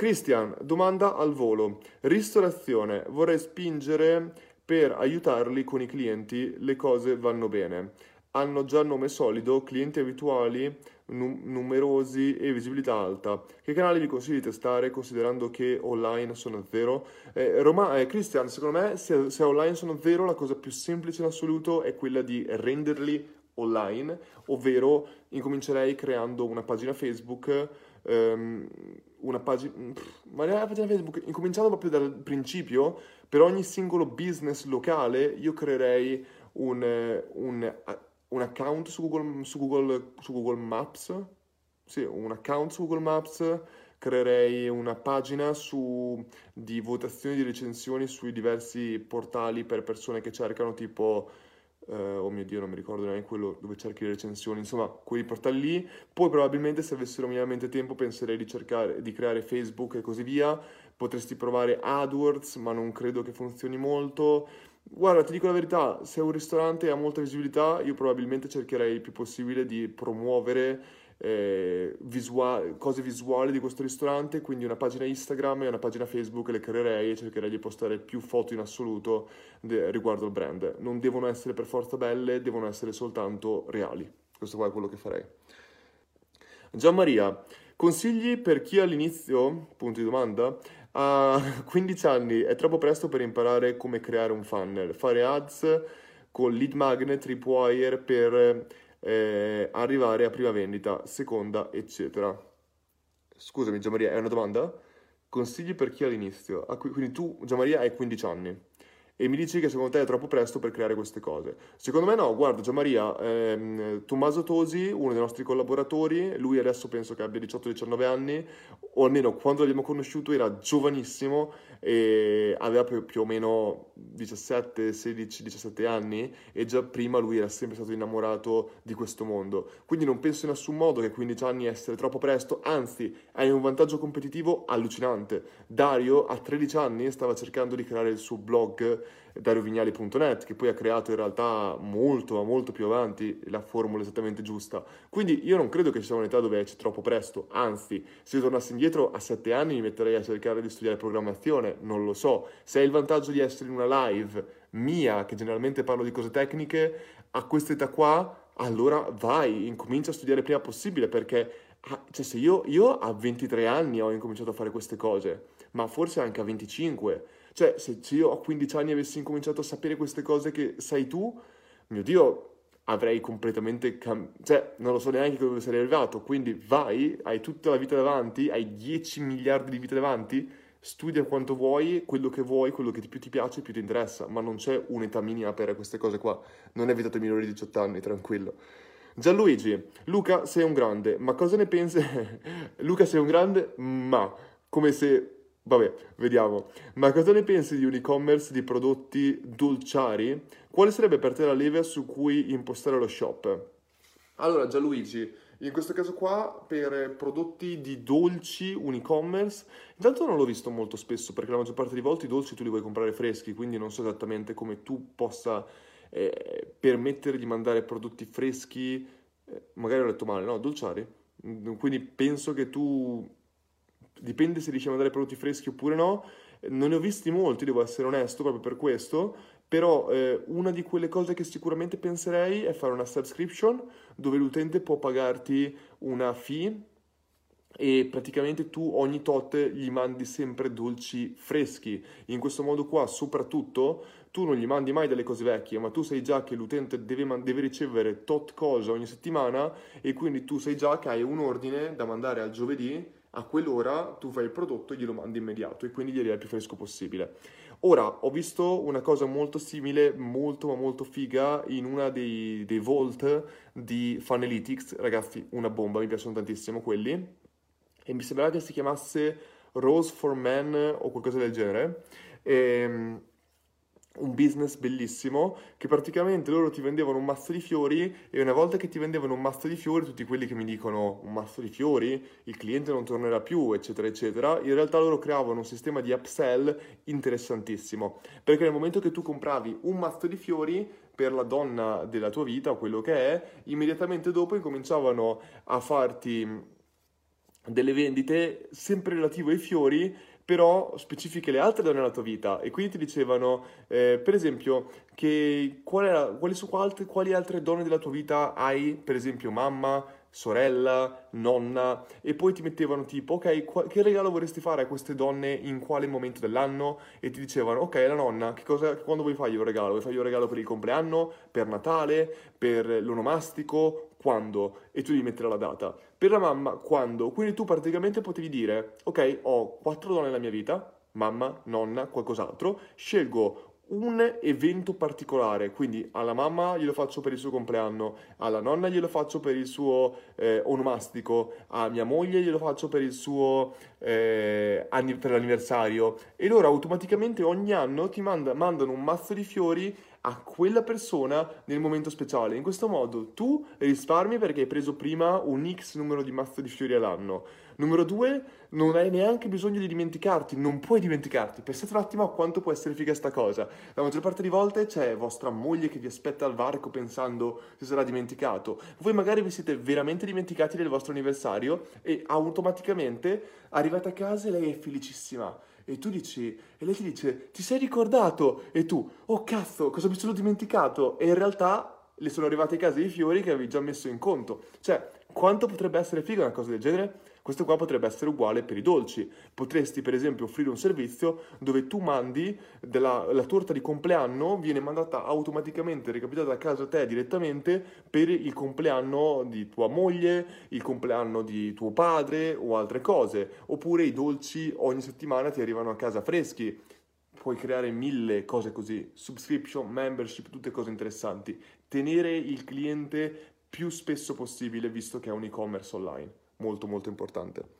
Christian, domanda al volo. Ristorazione, vorrei spingere per aiutarli con i clienti, le cose vanno bene. Hanno già nome solido, clienti abituali, num- numerosi e visibilità alta. Che canali vi consigli di testare considerando che online sono zero? Eh, Roma, eh, Christian, secondo me se, se online sono zero la cosa più semplice in assoluto è quella di renderli online, ovvero incomincerei creando una pagina Facebook um, una pagina, magari una pagina Facebook, incominciando proprio dal principio, per ogni singolo business locale io creerei un, un, un account su Google, su, Google, su Google Maps, sì, un account su Google Maps, creerei una pagina su, di votazioni di recensioni sui diversi portali per persone che cercano tipo Uh, oh mio dio, non mi ricordo neanche quello dove cerchi le recensioni, insomma, quei portali lì. Poi probabilmente se avessero minimamente tempo penserei di cercare di creare Facebook e così via. Potresti provare AdWords, ma non credo che funzioni molto. Guarda, ti dico la verità, se un ristorante ha molta visibilità, io probabilmente cercherei il più possibile di promuovere eh, visual- cose visuali di questo ristorante, quindi una pagina Instagram e una pagina Facebook le creerei e cercherei di postare più foto in assoluto de- riguardo al brand. Non devono essere per forza belle, devono essere soltanto reali. Questo qua è quello che farei. Gian Maria, consigli per chi all'inizio, punto di domanda, ha 15 anni, è troppo presto per imparare come creare un funnel, fare ads con lead magnet, tripwire per eh, arrivare a prima vendita, seconda, eccetera. Scusami, Gianmaria, è una domanda? Consigli per chi all'inizio? Quindi tu, Gianmaria, hai 15 anni e mi dici che secondo te è troppo presto per creare queste cose. Secondo me no, guarda Gianmaria, ehm, Tommaso Tosi, uno dei nostri collaboratori, lui adesso penso che abbia 18-19 anni, o almeno quando l'abbiamo conosciuto era giovanissimo e aveva più, più o meno 17, 16, 17 anni e già prima lui era sempre stato innamorato di questo mondo. Quindi non penso in nessun modo che 15 anni essere troppo presto, anzi hai un vantaggio competitivo allucinante. Dario a 13 anni stava cercando di creare il suo blog dariovignali.net che poi ha creato in realtà molto ma molto più avanti la formula esattamente giusta. Quindi io non credo che ci sia un'età dove è troppo presto. Anzi se io tornassi indietro a 7 anni mi metterei a cercare di studiare programmazione. Non lo so. Se hai il vantaggio di essere in una live mia che generalmente parlo di cose tecniche a questa età qua allora vai incomincia a studiare prima possibile perché ah, cioè se io, io a 23 anni ho incominciato a fare queste cose ma forse anche a 25 cioè, se io a 15 anni avessi incominciato a sapere queste cose che sai tu, mio Dio, avrei completamente cambiato, cioè non lo so neanche dove sarei arrivato, quindi vai, hai tutta la vita davanti, hai 10 miliardi di vite davanti, studia quanto vuoi, quello che vuoi, quello che più ti piace, più ti interessa, ma non c'è un'età minima per queste cose qua, non è vietato ai minori di 18 anni, tranquillo. Gianluigi, Luca sei un grande, ma cosa ne pensi? Luca sei un grande, ma come se Vabbè, vediamo. Ma cosa ne pensi di un e-commerce di prodotti dolciari? Quale sarebbe per te la leva su cui impostare lo shop? Allora, Gianluigi, in questo caso qua, per prodotti di dolci, un e-commerce, intanto non l'ho visto molto spesso perché la maggior parte delle volte i dolci tu li vuoi comprare freschi, quindi non so esattamente come tu possa eh, permettere di mandare prodotti freschi, eh, magari ho letto male, no? Dolciari. Quindi penso che tu dipende se riesci a mandare prodotti freschi oppure no. Non ne ho visti molti, devo essere onesto, proprio per questo, però eh, una di quelle cose che sicuramente penserei è fare una subscription dove l'utente può pagarti una fee e praticamente tu ogni tot gli mandi sempre dolci freschi. In questo modo qua, soprattutto, tu non gli mandi mai delle cose vecchie, ma tu sai già che l'utente deve, man- deve ricevere tot cosa ogni settimana e quindi tu sai già che hai un ordine da mandare al giovedì a quell'ora tu fai il prodotto e glielo mandi immediato e quindi gli arriva il più fresco possibile. Ora, ho visto una cosa molto simile, molto ma molto figa, in una dei, dei vault di Funalytics, ragazzi, una bomba, mi piacciono tantissimo quelli, e mi sembrava che si chiamasse Rose for Men o qualcosa del genere, e, ehm, un business bellissimo che praticamente loro ti vendevano un mazzo di fiori e una volta che ti vendevano un mazzo di fiori, tutti quelli che mi dicono un mazzo di fiori, il cliente non tornerà più, eccetera, eccetera, in realtà loro creavano un sistema di upsell interessantissimo, perché nel momento che tu compravi un mazzo di fiori per la donna della tua vita o quello che è, immediatamente dopo incominciavano a farti delle vendite sempre relativo ai fiori, però specifiche le altre donne nella tua vita. E quindi ti dicevano, eh, per esempio, che qual era, quali, su, quali, quali altre donne della tua vita hai, per esempio mamma, sorella, nonna, e poi ti mettevano tipo, ok, qu- che regalo vorresti fare a queste donne in quale momento dell'anno? E ti dicevano, ok, la nonna, che cosa, quando vuoi fargli un regalo? Vuoi fargli un regalo per il compleanno, per Natale, per l'onomastico, quando? E tu devi mettere la data. Per la mamma, quando? Quindi tu praticamente potevi dire, ok, ho quattro donne nella mia vita, mamma, nonna, qualcos'altro, scelgo un evento particolare, quindi alla mamma glielo faccio per il suo compleanno, alla nonna glielo faccio per il suo eh, onomastico, a mia moglie glielo faccio per il suo eh, anni- per l'anniversario e loro automaticamente ogni anno ti manda- mandano un mazzo di fiori a quella persona nel momento speciale. In questo modo tu risparmi perché hai preso prima un X numero di mazzo di fiori all'anno. Numero due, non hai neanche bisogno di dimenticarti, non puoi dimenticarti. Pensate un attimo a quanto può essere figa sta cosa. La maggior parte di volte c'è vostra moglie che vi aspetta al varco pensando si sarà dimenticato. Voi magari vi siete veramente dimenticati del vostro anniversario e automaticamente arrivate a casa e lei è felicissima e tu dici, e lei ti dice, ti sei ricordato? E tu, oh cazzo, cosa mi sono dimenticato? E in realtà le sono arrivate a casa i fiori che avevi già messo in conto. Cioè, quanto potrebbe essere figa una cosa del genere? Questo qua potrebbe essere uguale per i dolci. Potresti per esempio offrire un servizio dove tu mandi della, la torta di compleanno, viene mandata automaticamente, recapitata a casa te direttamente per il compleanno di tua moglie, il compleanno di tuo padre o altre cose. Oppure i dolci ogni settimana ti arrivano a casa freschi. Puoi creare mille cose così, subscription, membership, tutte cose interessanti. Tenere il cliente più spesso possibile visto che è un e-commerce online molto molto importante.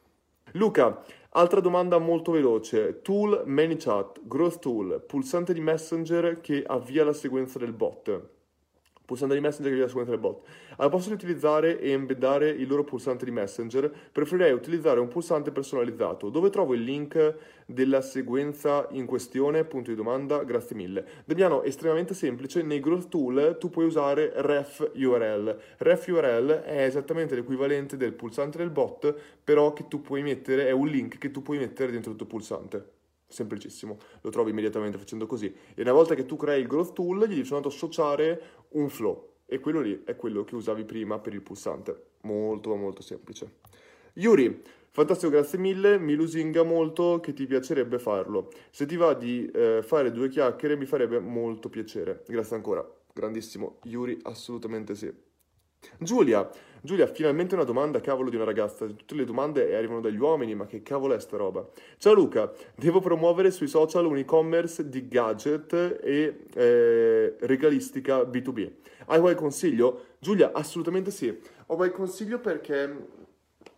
Luca, altra domanda molto veloce. Tool ManyChat, Growth Tool, pulsante di Messenger che avvia la sequenza del bot pulsante di Messenger che dà sequenza del bot. Al posto di utilizzare e embeddare il loro pulsante di Messenger, preferirei utilizzare un pulsante personalizzato. Dove trovo il link della sequenza in questione? Punto di domanda, grazie mille. Damiano, estremamente semplice, nei Growth Tool tu puoi usare ref URL. Ref URL è esattamente l'equivalente del pulsante del bot, però che tu puoi mettere, è un link che tu puoi mettere dentro il tuo pulsante. Semplicissimo, lo trovi immediatamente facendo così. E una volta che tu crei il growth tool, gli devi soltanto associare un flow. E quello lì è quello che usavi prima per il pulsante. Molto, molto semplice. Yuri, fantastico, grazie mille. Mi lusinga molto che ti piacerebbe farlo. Se ti va di eh, fare due chiacchiere, mi farebbe molto piacere. Grazie ancora. Grandissimo. Yuri, assolutamente sì. Giulia, Giulia, finalmente una domanda, cavolo, di una ragazza. Tutte le domande arrivano dagli uomini, ma che cavolo è sta roba? Ciao Luca, devo promuovere sui social un e-commerce di gadget e eh, regalistica B2B. Hai qualche consiglio? Giulia, assolutamente sì. Ho qualche consiglio perché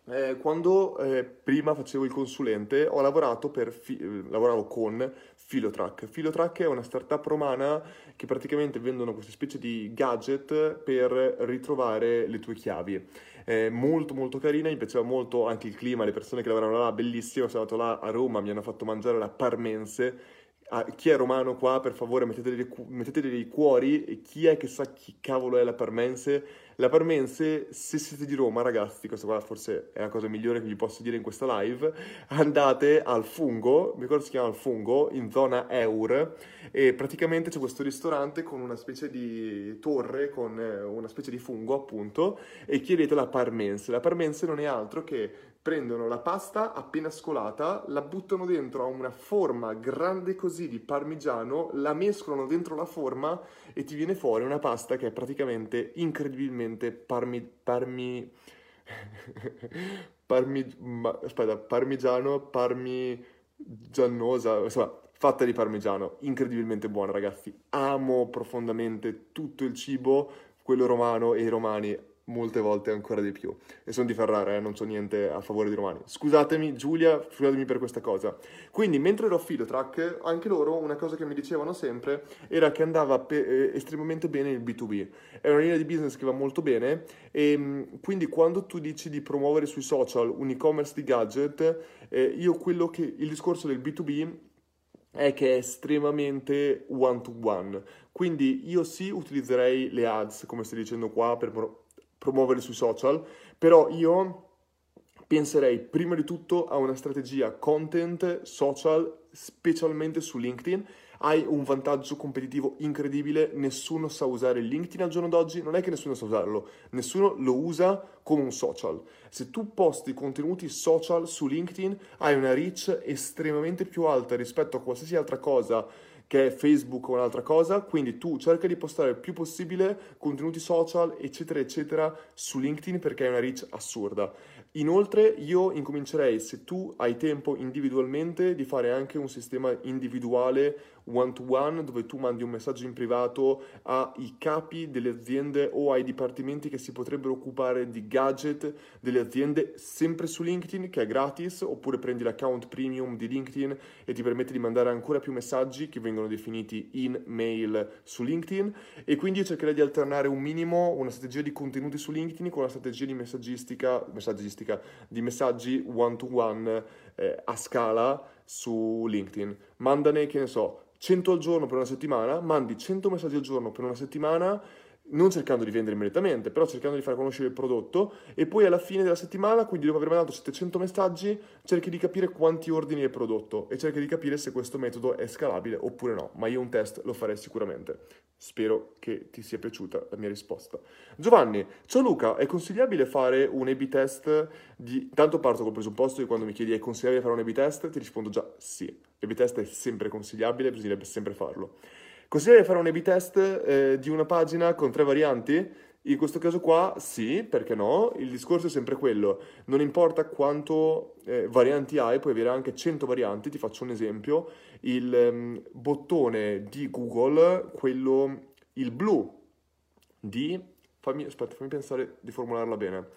eh, quando eh, prima facevo il consulente ho lavorato fi- lavoravo con Filotrack. Filotrack è una startup romana che praticamente vendono queste specie di gadget per ritrovare le tue chiavi. È molto molto carina, mi piaceva molto anche il clima, le persone che lavoravano là, bellissimo, sono andato là a Roma, mi hanno fatto mangiare la parmense. Ah, chi è romano qua, per favore mettete dei, mettete dei cuori chi è che sa chi cavolo è la parmense la Parmense, se siete di Roma, ragazzi, questa qua forse è la cosa migliore che vi posso dire in questa live, andate al Fungo, mi ricordo si chiama il Fungo, in zona Eur, e praticamente c'è questo ristorante con una specie di torre, con eh, una specie di fungo appunto, e chiedete la Parmense. La Parmense non è altro che prendono la pasta appena scolata, la buttano dentro a una forma grande così di parmigiano, la mescolano dentro la forma e ti viene fuori una pasta che è praticamente incredibilmente parmi... parmi... parmi... Ma, aspetta, parmigiano, parmigianosa, insomma, fatta di parmigiano, incredibilmente buona ragazzi. Amo profondamente tutto il cibo, quello romano e i romani molte volte ancora di più. E sono di Ferrara, eh, non so niente a favore di Romani. Scusatemi Giulia, scusatemi per questa cosa. Quindi, mentre ero a Filotrack, anche loro una cosa che mi dicevano sempre era che andava pe- eh, estremamente bene il B2B. È una linea di business che va molto bene e mm, quindi quando tu dici di promuovere sui social un e-commerce di gadget, eh, io quello che il discorso del B2B è che è estremamente one to one. Quindi io sì utilizzerei le ads, come stai dicendo qua, per promuovere sui social, però io penserei prima di tutto a una strategia content social, specialmente su LinkedIn. Hai un vantaggio competitivo incredibile, nessuno sa usare LinkedIn al giorno d'oggi, non è che nessuno sa usarlo, nessuno lo usa come un social. Se tu posti contenuti social su LinkedIn hai una reach estremamente più alta rispetto a qualsiasi altra cosa che è Facebook o un'altra cosa, quindi tu cerca di postare il più possibile contenuti social, eccetera, eccetera, su LinkedIn perché è una reach assurda. Inoltre io incomincerei, se tu hai tempo individualmente, di fare anche un sistema individuale one to one dove tu mandi un messaggio in privato ai capi delle aziende o ai dipartimenti che si potrebbero occupare di gadget delle aziende sempre su LinkedIn che è gratis oppure prendi l'account premium di LinkedIn e ti permette di mandare ancora più messaggi che vengono definiti in mail su LinkedIn e quindi io cercherei di alternare un minimo una strategia di contenuti su LinkedIn con una strategia di messaggistica, messaggistica di messaggi one to one eh, a scala su LinkedIn. Mandane, che ne so, 100 al giorno per una settimana, mandi 100 messaggi al giorno per una settimana, non cercando di vendere immediatamente, però cercando di far conoscere il prodotto e poi alla fine della settimana, quindi dopo aver mandato 700 messaggi, cerchi di capire quanti ordini il prodotto e cerchi di capire se questo metodo è scalabile oppure no, ma io un test lo farei sicuramente. Spero che ti sia piaciuta la mia risposta. Giovanni, ciao Luca, è consigliabile fare un A-B test di... Tanto parto col presupposto che quando mi chiedi è consigliabile fare un A-B test, ti rispondo già sì. L'A-B test è sempre consigliabile, bisognerebbe sempre farlo. Consigliabile fare un A-B test eh, di una pagina con tre varianti? In questo caso qua sì, perché no? Il discorso è sempre quello, non importa quanto eh, varianti hai, puoi avere anche 100 varianti, ti faccio un esempio, il um, bottone di Google, quello, il blu di, fammi, aspetta, fammi pensare di formularla bene,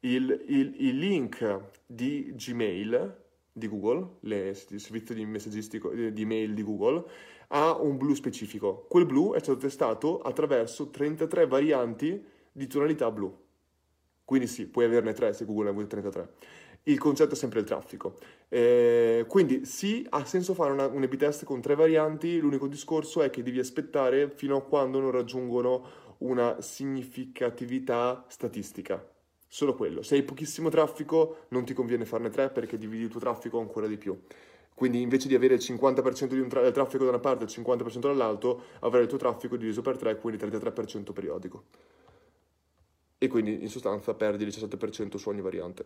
il, il, il link di Gmail di Google, il servizio di messaggistico di mail di Google, ha un blu specifico. Quel blu è stato testato attraverso 33 varianti di tonalità blu. Quindi sì, puoi averne 3 se Google ne avute 33. Il concetto è sempre il traffico. Eh, quindi sì, ha senso fare una, un A-B test con tre varianti, l'unico discorso è che devi aspettare fino a quando non raggiungono una significatività statistica. Solo quello. Se hai pochissimo traffico non ti conviene farne tre perché dividi il tuo traffico ancora di più. Quindi invece di avere il 50% tra- del traffico da una parte e il 50% dall'altro, avrai il tuo traffico diviso per 3, quindi 33% periodico. E quindi in sostanza perdi il 17% su ogni variante.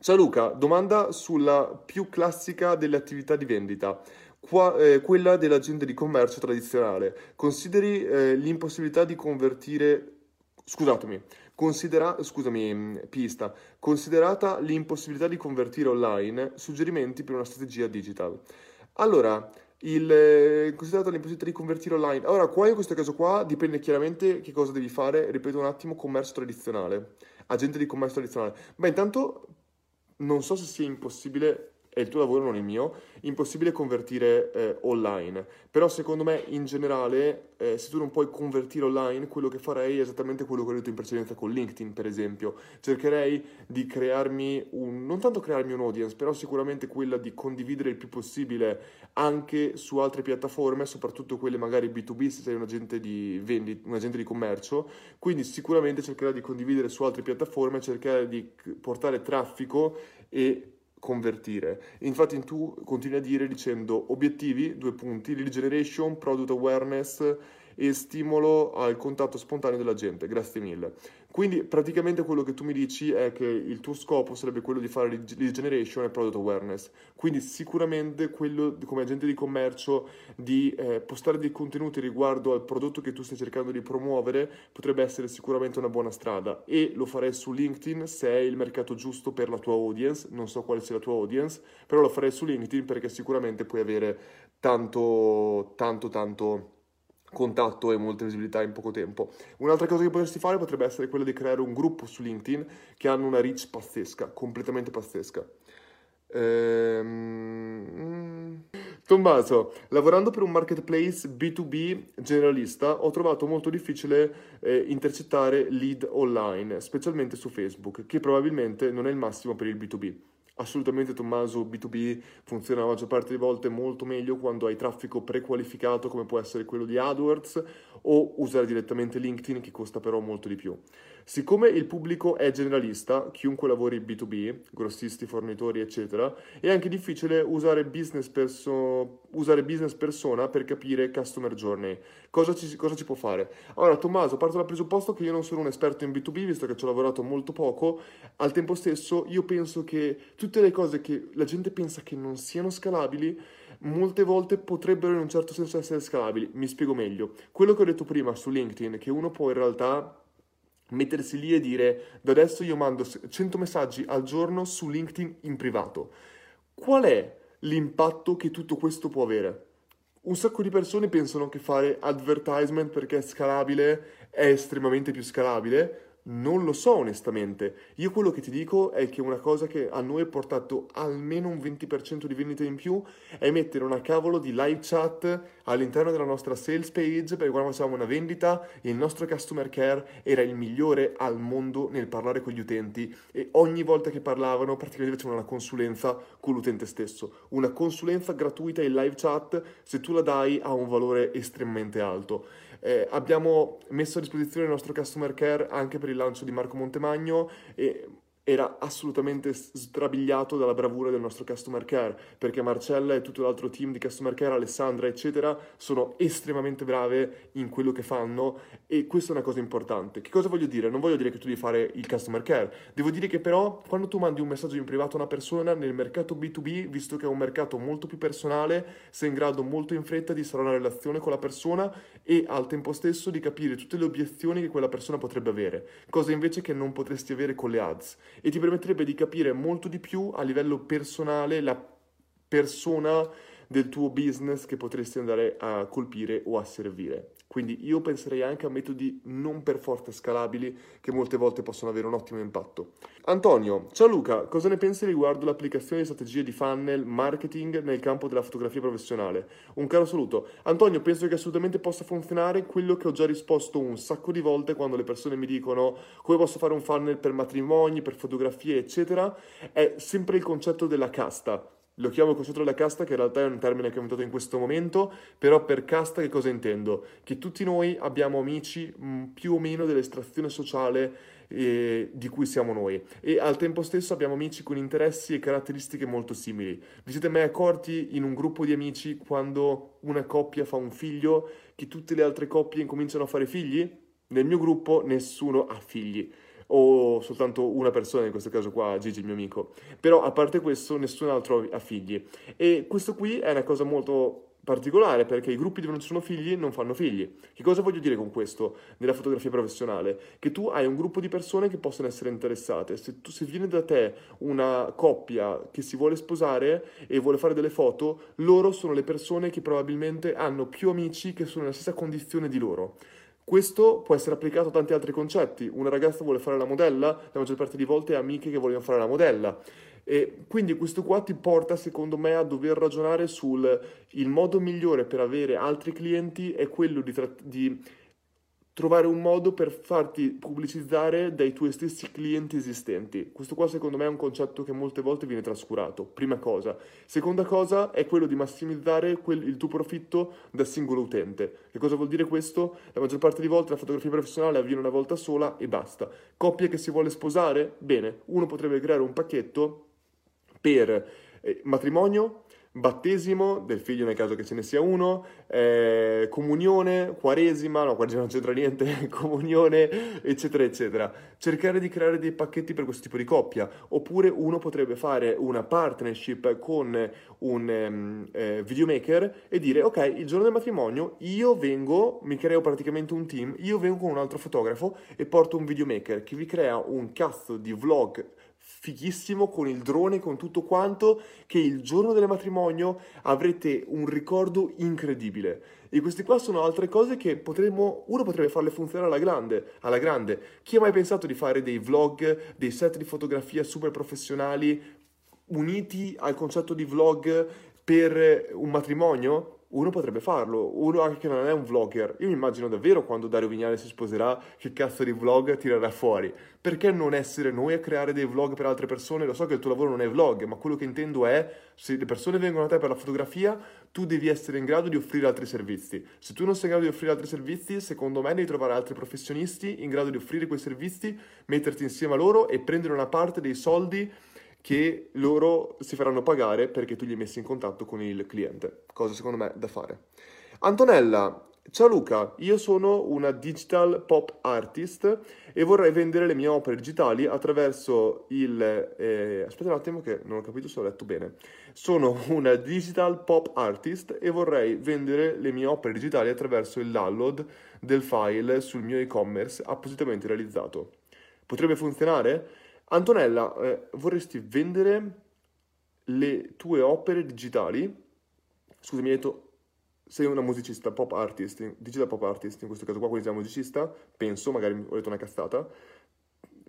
Ciao Luca, domanda sulla più classica delle attività di vendita. Qua, eh, quella dell'agente di commercio tradizionale. Consideri eh, l'impossibilità di convertire Scusatemi, considera, scusami, pista, considerata l'impossibilità di convertire online, suggerimenti per una strategia digital. Allora, il, considerata l'impossibilità di convertire online. Allora, qua in questo caso qua dipende chiaramente che cosa devi fare, ripeto un attimo, commercio tradizionale, agente di commercio tradizionale. Beh, intanto non so se sia impossibile è il tuo lavoro, non il mio, impossibile convertire eh, online. Però secondo me in generale, eh, se tu non puoi convertire online, quello che farei è esattamente quello che ho detto in precedenza con LinkedIn, per esempio. Cercherei di crearmi un, non tanto crearmi un audience, però sicuramente quella di condividere il più possibile anche su altre piattaforme, soprattutto quelle magari B2B se sei un agente di vendita, un agente di commercio. Quindi sicuramente cercherai di condividere su altre piattaforme, cercare di portare traffico e convertire. Infatti tu continui a dire dicendo obiettivi, due punti, lead generation, product awareness e stimolo al contatto spontaneo della gente. Grazie mille. Quindi praticamente quello che tu mi dici è che il tuo scopo sarebbe quello di fare lead generation e product awareness. Quindi sicuramente quello come agente di commercio di eh, postare dei contenuti riguardo al prodotto che tu stai cercando di promuovere potrebbe essere sicuramente una buona strada e lo farei su LinkedIn se è il mercato giusto per la tua audience, non so quale sia la tua audience, però lo farei su LinkedIn perché sicuramente puoi avere tanto tanto tanto contatto e molta visibilità in poco tempo. Un'altra cosa che potresti fare potrebbe essere quella di creare un gruppo su LinkedIn che hanno una reach pazzesca, completamente pazzesca. Ehm... Tommaso, lavorando per un marketplace B2B generalista, ho trovato molto difficile eh, intercettare lead online, specialmente su Facebook, che probabilmente non è il massimo per il B2B. Assolutamente Tommaso, B2B funziona la maggior parte delle volte molto meglio quando hai traffico prequalificato come può essere quello di AdWords o usare direttamente LinkedIn che costa però molto di più. Siccome il pubblico è generalista, chiunque lavori B2B, grossisti, fornitori, eccetera, è anche difficile usare business, perso- usare business persona per capire customer journey. Cosa ci, cosa ci può fare? Allora, Tommaso, parto dal presupposto che io non sono un esperto in B2B, visto che ci ho lavorato molto poco. Al tempo stesso, io penso che tutte le cose che la gente pensa che non siano scalabili, molte volte potrebbero in un certo senso essere scalabili. Mi spiego meglio. Quello che ho detto prima su LinkedIn, che uno può in realtà mettersi lì e dire da adesso io mando 100 messaggi al giorno su LinkedIn in privato. Qual è l'impatto che tutto questo può avere? Un sacco di persone pensano che fare advertisement perché è scalabile è estremamente più scalabile, non lo so onestamente. Io quello che ti dico è che una cosa che a noi ha portato almeno un 20% di vendite in più è mettere una cavolo di live chat all'interno della nostra sales page perché quando facevamo una vendita il nostro customer care era il migliore al mondo nel parlare con gli utenti e ogni volta che parlavano praticamente facevano una consulenza con l'utente stesso. Una consulenza gratuita in live chat se tu la dai ha un valore estremamente alto. Eh, abbiamo messo a disposizione il nostro customer care anche per il lancio di Marco Montemagno e era assolutamente strabiliato dalla bravura del nostro customer care, perché Marcella e tutto l'altro team di customer care, Alessandra, eccetera, sono estremamente brave in quello che fanno e questa è una cosa importante. Che cosa voglio dire? Non voglio dire che tu devi fare il customer care, devo dire che però quando tu mandi un messaggio in privato a una persona nel mercato B2B, visto che è un mercato molto più personale, sei in grado molto in fretta di stare una relazione con la persona e al tempo stesso di capire tutte le obiezioni che quella persona potrebbe avere, cosa invece che non potresti avere con le ads e ti permetterebbe di capire molto di più a livello personale la persona del tuo business che potresti andare a colpire o a servire. Quindi io penserei anche a metodi non per forza scalabili che molte volte possono avere un ottimo impatto. Antonio, ciao Luca, cosa ne pensi riguardo l'applicazione di strategie di funnel marketing nel campo della fotografia professionale? Un caro saluto. Antonio, penso che assolutamente possa funzionare quello che ho già risposto un sacco di volte quando le persone mi dicono come posso fare un funnel per matrimoni, per fotografie, eccetera, è sempre il concetto della casta lo chiamo concetto della casta, che in realtà è un termine che è inventato in questo momento, però per casta che cosa intendo? Che tutti noi abbiamo amici mm, più o meno dell'estrazione sociale eh, di cui siamo noi e al tempo stesso abbiamo amici con interessi e caratteristiche molto simili. Vi siete mai accorti in un gruppo di amici quando una coppia fa un figlio che tutte le altre coppie incominciano a fare figli? Nel mio gruppo nessuno ha figli o soltanto una persona, in questo caso qua Gigi, il mio amico. Però a parte questo nessun altro ha figli. E questo qui è una cosa molto particolare perché i gruppi dove non ci sono figli non fanno figli. Che cosa voglio dire con questo nella fotografia professionale? Che tu hai un gruppo di persone che possono essere interessate. Se, tu, se viene da te una coppia che si vuole sposare e vuole fare delle foto, loro sono le persone che probabilmente hanno più amici che sono nella stessa condizione di loro. Questo può essere applicato a tanti altri concetti. Una ragazza vuole fare la modella, la maggior parte di volte ha amiche che vogliono fare la modella. E quindi questo qua ti porta, secondo me, a dover ragionare sul modo migliore per avere altri clienti è quello di, di trovare un modo per farti pubblicizzare dai tuoi stessi clienti esistenti. Questo qua secondo me è un concetto che molte volte viene trascurato, prima cosa. Seconda cosa è quello di massimizzare quel, il tuo profitto da singolo utente. Che cosa vuol dire questo? La maggior parte di volte la fotografia professionale avviene una volta sola e basta. Coppia che si vuole sposare? Bene, uno potrebbe creare un pacchetto per eh, matrimonio, battesimo del figlio nel caso che ce ne sia uno, eh, comunione, quaresima, no, quaresima non c'entra niente, comunione, eccetera, eccetera. Cercare di creare dei pacchetti per questo tipo di coppia, oppure uno potrebbe fare una partnership con un um, eh, videomaker e dire, ok, il giorno del matrimonio io vengo, mi creo praticamente un team, io vengo con un altro fotografo e porto un videomaker che vi crea un cazzo di vlog fighissimo con il drone, con tutto quanto, che il giorno del matrimonio avrete un ricordo incredibile. E queste qua sono altre cose che potremmo, uno potrebbe farle funzionare alla grande, alla grande. Chi ha mai pensato di fare dei vlog, dei set di fotografia super professionali uniti al concetto di vlog per un matrimonio? Uno potrebbe farlo, uno anche che non è un vlogger. Io mi immagino davvero quando Dario Vignale si sposerà che cazzo di vlog tirerà fuori. Perché non essere noi a creare dei vlog per altre persone? Lo so che il tuo lavoro non è vlog, ma quello che intendo è se le persone vengono a te per la fotografia, tu devi essere in grado di offrire altri servizi. Se tu non sei in grado di offrire altri servizi, secondo me devi trovare altri professionisti in grado di offrire quei servizi, metterti insieme a loro e prendere una parte dei soldi che loro si faranno pagare perché tu li hai messi in contatto con il cliente, cosa secondo me da fare. Antonella, ciao Luca, io sono una digital pop artist e vorrei vendere le mie opere digitali attraverso il... Eh, aspetta un attimo che non ho capito se ho letto bene. Sono una digital pop artist e vorrei vendere le mie opere digitali attraverso il download del file sul mio e-commerce appositamente realizzato. Potrebbe funzionare? Antonella, eh, vorresti vendere le tue opere digitali? Scusami, hai detto sei una musicista, pop artist, digital pop artist, in questo caso qua, quindi sei musicista, penso, magari ho detto una cazzata,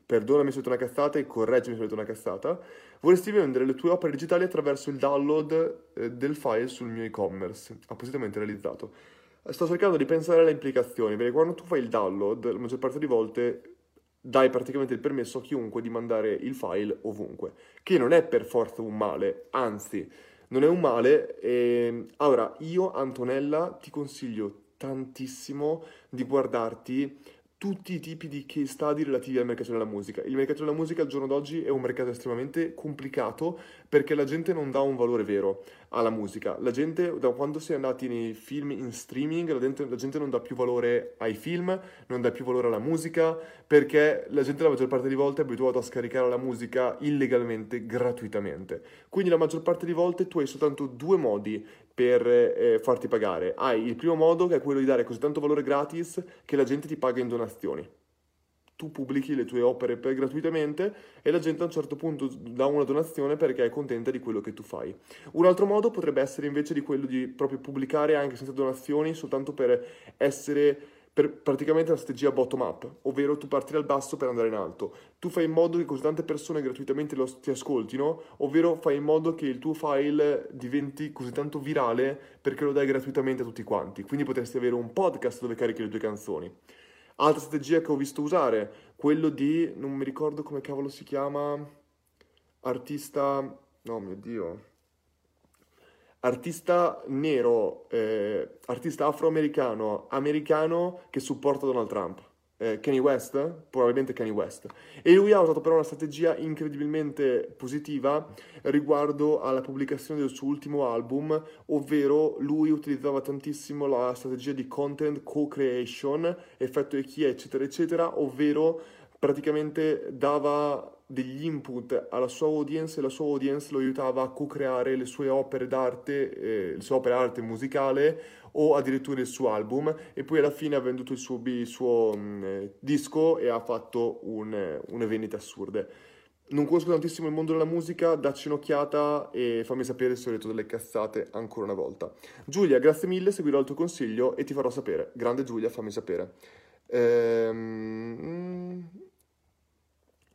perdonami se ho detto una cazzata e correggimi se ho detto una cazzata, vorresti vendere le tue opere digitali attraverso il download eh, del file sul mio e-commerce, appositamente realizzato. Sto cercando di pensare alle implicazioni, perché quando tu fai il download, la maggior parte di volte dai praticamente il permesso a chiunque di mandare il file ovunque, che non è per forza un male, anzi, non è un male. E... Ehm, allora, io, Antonella, ti consiglio tantissimo di guardarti tutti i tipi di case study relativi al mercato della musica. Il mercato della musica al giorno d'oggi è un mercato estremamente complicato perché la gente non dà un valore vero alla musica. La gente, da quando si è andati nei film in streaming, la gente, la gente non dà più valore ai film, non dà più valore alla musica, perché la gente la maggior parte delle volte è abituata a scaricare la musica illegalmente, gratuitamente. Quindi la maggior parte delle volte tu hai soltanto due modi per eh, farti pagare. Hai il primo modo che è quello di dare così tanto valore gratis che la gente ti paga in donazioni. Tu pubblichi le tue opere per gratuitamente e la gente a un certo punto dà una donazione perché è contenta di quello che tu fai. Un altro modo potrebbe essere invece di quello di proprio pubblicare anche senza donazioni, soltanto per essere per praticamente una strategia bottom up, ovvero tu parti dal basso per andare in alto. Tu fai in modo che così tante persone gratuitamente lo, ti ascoltino, ovvero fai in modo che il tuo file diventi così tanto virale perché lo dai gratuitamente a tutti quanti. Quindi potresti avere un podcast dove carichi le tue canzoni. Altra strategia che ho visto usare, quello di, non mi ricordo come cavolo si chiama, artista, no mio Dio, artista nero, eh, artista afroamericano, americano che supporta Donald Trump. Eh, Kanye West, probabilmente Kanye West. E lui ha usato però una strategia incredibilmente positiva riguardo alla pubblicazione del suo ultimo album, ovvero lui utilizzava tantissimo la strategia di content co-creation, effetto Echia, eccetera, eccetera, ovvero praticamente dava degli input alla sua audience e la sua audience lo aiutava a co-creare le sue opere d'arte, eh, le sue opere d'arte musicale o addirittura il suo album e poi alla fine ha venduto il suo, il suo mh, mm, disco e ha fatto un, une vendite assurde. Non conosco tantissimo il mondo della musica, dacci un'occhiata e fammi sapere se ho detto delle cazzate ancora una volta. Giulia, grazie mille, seguirò il tuo consiglio e ti farò sapere. Grande Giulia, fammi sapere. Ehm...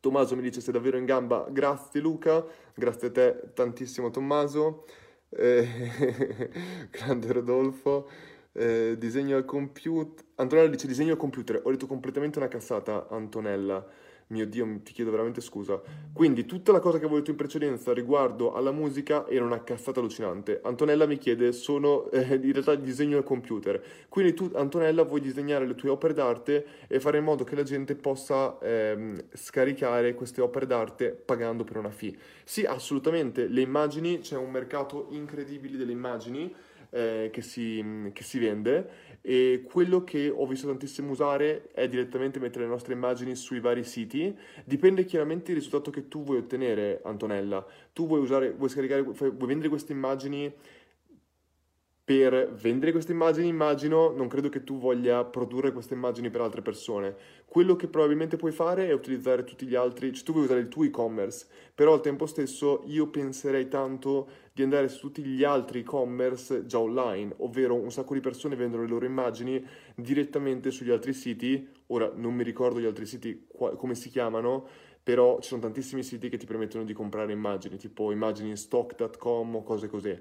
Tommaso mi dice sei davvero in gamba, grazie Luca, grazie a te tantissimo Tommaso, eh, grande Rodolfo, eh, disegno al computer, Antonella dice disegno al computer, ho detto completamente una cazzata Antonella, mio Dio, ti chiedo veramente scusa. Quindi tutta la cosa che avevo detto in precedenza riguardo alla musica era una cazzata allucinante. Antonella mi chiede, sono eh, in realtà disegno al computer. Quindi tu, Antonella, vuoi disegnare le tue opere d'arte e fare in modo che la gente possa ehm, scaricare queste opere d'arte pagando per una fee. Sì, assolutamente, le immagini, c'è un mercato incredibile delle immagini eh, che, si, che, si, vende e quello che ho visto tantissimo usare è direttamente mettere le nostre immagini sui vari siti. Dipende chiaramente dal risultato che tu vuoi ottenere, Antonella. Tu vuoi, usare, vuoi, vuoi vendere queste immagini per vendere queste immagini, immagino, non credo che tu voglia produrre queste immagini per altre persone. Quello che probabilmente puoi fare è utilizzare tutti gli altri, cioè tu vuoi usare il tuo e-commerce, però al tempo stesso io penserei tanto di andare su tutti gli altri e-commerce già online, ovvero un sacco di persone vendono le loro immagini direttamente sugli altri siti. Ora non mi ricordo gli altri siti come si chiamano, però ci sono tantissimi siti che ti permettono di comprare immagini, tipo immagini stock.com o cose così.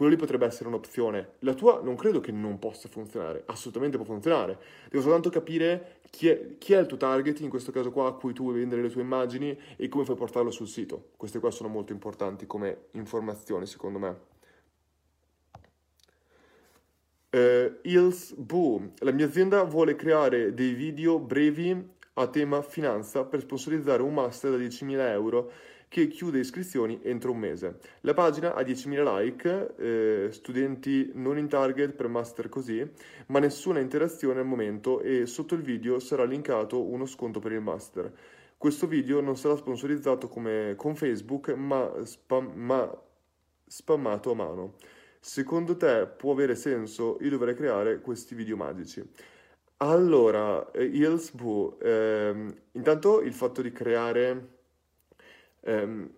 Quello lì potrebbe essere un'opzione. La tua non credo che non possa funzionare, assolutamente può funzionare. Devo soltanto capire chi è, chi è il tuo target, in questo caso qua, a cui tu vuoi vendere le tue immagini e come fai portarlo sul sito. Queste qua sono molto importanti come informazioni, secondo me. Uh, Hills Boo, la mia azienda vuole creare dei video brevi a tema finanza per sponsorizzare un master da 10.000 euro che chiude iscrizioni entro un mese. La pagina ha 10.000 like, eh, studenti non in target per master così, ma nessuna interazione al momento e sotto il video sarà linkato uno sconto per il master. Questo video non sarà sponsorizzato come con Facebook, ma, spam- ma spammato a mano. Secondo te può avere senso io dovrei creare questi video magici? Allora, Hills Boo, ehm, intanto il fatto di creare ehm,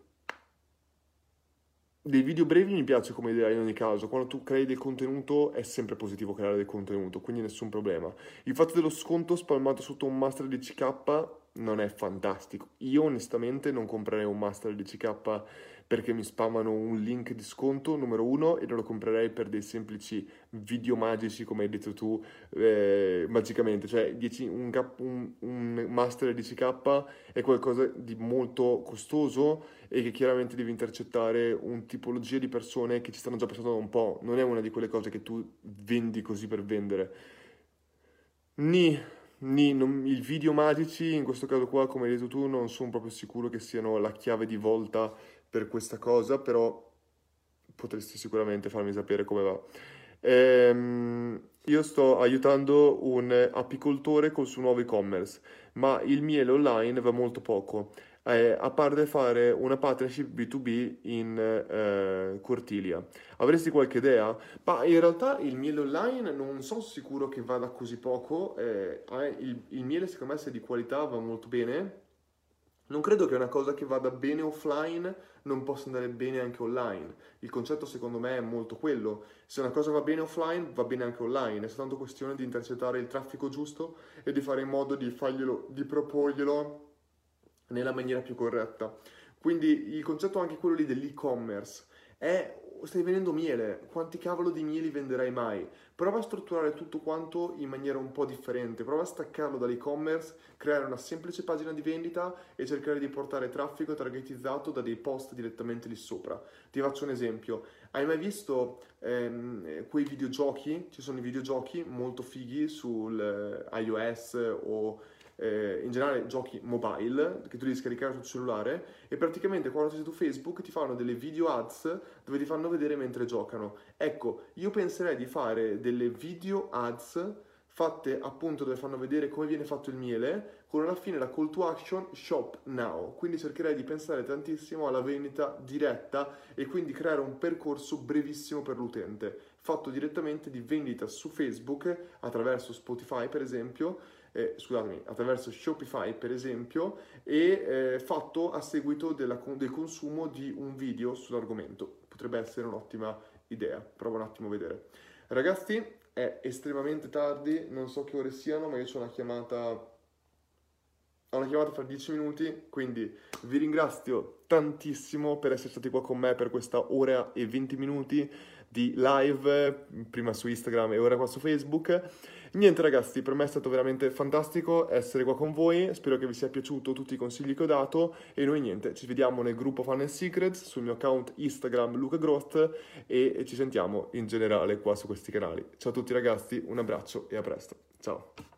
dei video brevi mi piace come idea in ogni caso, quando tu crei del contenuto è sempre positivo creare del contenuto, quindi nessun problema. Il fatto dello sconto spalmato sotto un master di CK non è fantastico. Io onestamente non comprerei un master di CK perché mi spammano un link di sconto, numero uno, e non lo comprerei per dei semplici video magici, come hai detto tu, eh, magicamente. Cioè, 10, un, un, un, master 10k è qualcosa di molto costoso e che chiaramente devi intercettare un tipologia di persone che ci stanno già passando da un po'. Non è una di quelle cose che tu vendi così per vendere. Ni, i video magici, in questo caso qua, come hai detto tu, non sono proprio sicuro che siano la chiave di volta per questa cosa, però potresti sicuramente farmi sapere come va. Ehm, io sto aiutando un apicoltore col suo nuovo e-commerce, ma il miele online va molto poco. Eh, a parte fare una partnership B2B in eh, Cortilia. Avresti qualche idea? Ma in realtà il miele online non sono sicuro che vada così poco. Eh, il, il miele secondo me se è di qualità va molto bene non credo che una cosa che vada bene offline non possa andare bene anche online. Il concetto secondo me è molto quello. Se una cosa va bene offline, va bene anche online. È soltanto questione di intercettare il traffico giusto e di fare in modo di farglielo, di proporglielo nella maniera più corretta. Quindi il concetto è anche quello lì dell'e-commerce è stai vendendo miele, quanti cavolo di mieli venderai mai? Prova a strutturare tutto quanto in maniera un po' differente, prova a staccarlo dall'e-commerce, creare una semplice pagina di vendita e cercare di portare traffico targetizzato da dei post direttamente lì sopra. Ti faccio un esempio, hai mai visto ehm, quei videogiochi? Ci sono i videogiochi molto fighi sul eh, iOS o eh, in generale giochi mobile che tu devi scaricare sul cellulare e praticamente quando sei su Facebook ti fanno delle video ads dove ti fanno vedere mentre giocano. Ecco, io penserei di fare delle video ads fatte appunto dove fanno vedere come viene fatto il miele con alla fine la call to action shop now quindi cercherei di pensare tantissimo alla vendita diretta e quindi creare un percorso brevissimo per l'utente fatto direttamente di vendita su Facebook attraverso Spotify per esempio eh, scusatemi, attraverso Shopify per esempio e eh, fatto a seguito della, del consumo di un video sull'argomento. Potrebbe essere un'ottima idea, prova un attimo a vedere. Ragazzi, è estremamente tardi, non so che ore siano, ma io ho una chiamata ho una chiamata fra 10 minuti, quindi vi ringrazio tantissimo per essere stati qua con me per questa ora e 20 minuti di live, prima su Instagram e ora qua su Facebook. Niente ragazzi, per me è stato veramente fantastico essere qua con voi, spero che vi sia piaciuto tutti i consigli che ho dato e noi niente, ci vediamo nel gruppo Fun Secrets, sul mio account Instagram Luca Groth e ci sentiamo in generale qua su questi canali. Ciao a tutti ragazzi, un abbraccio e a presto. Ciao.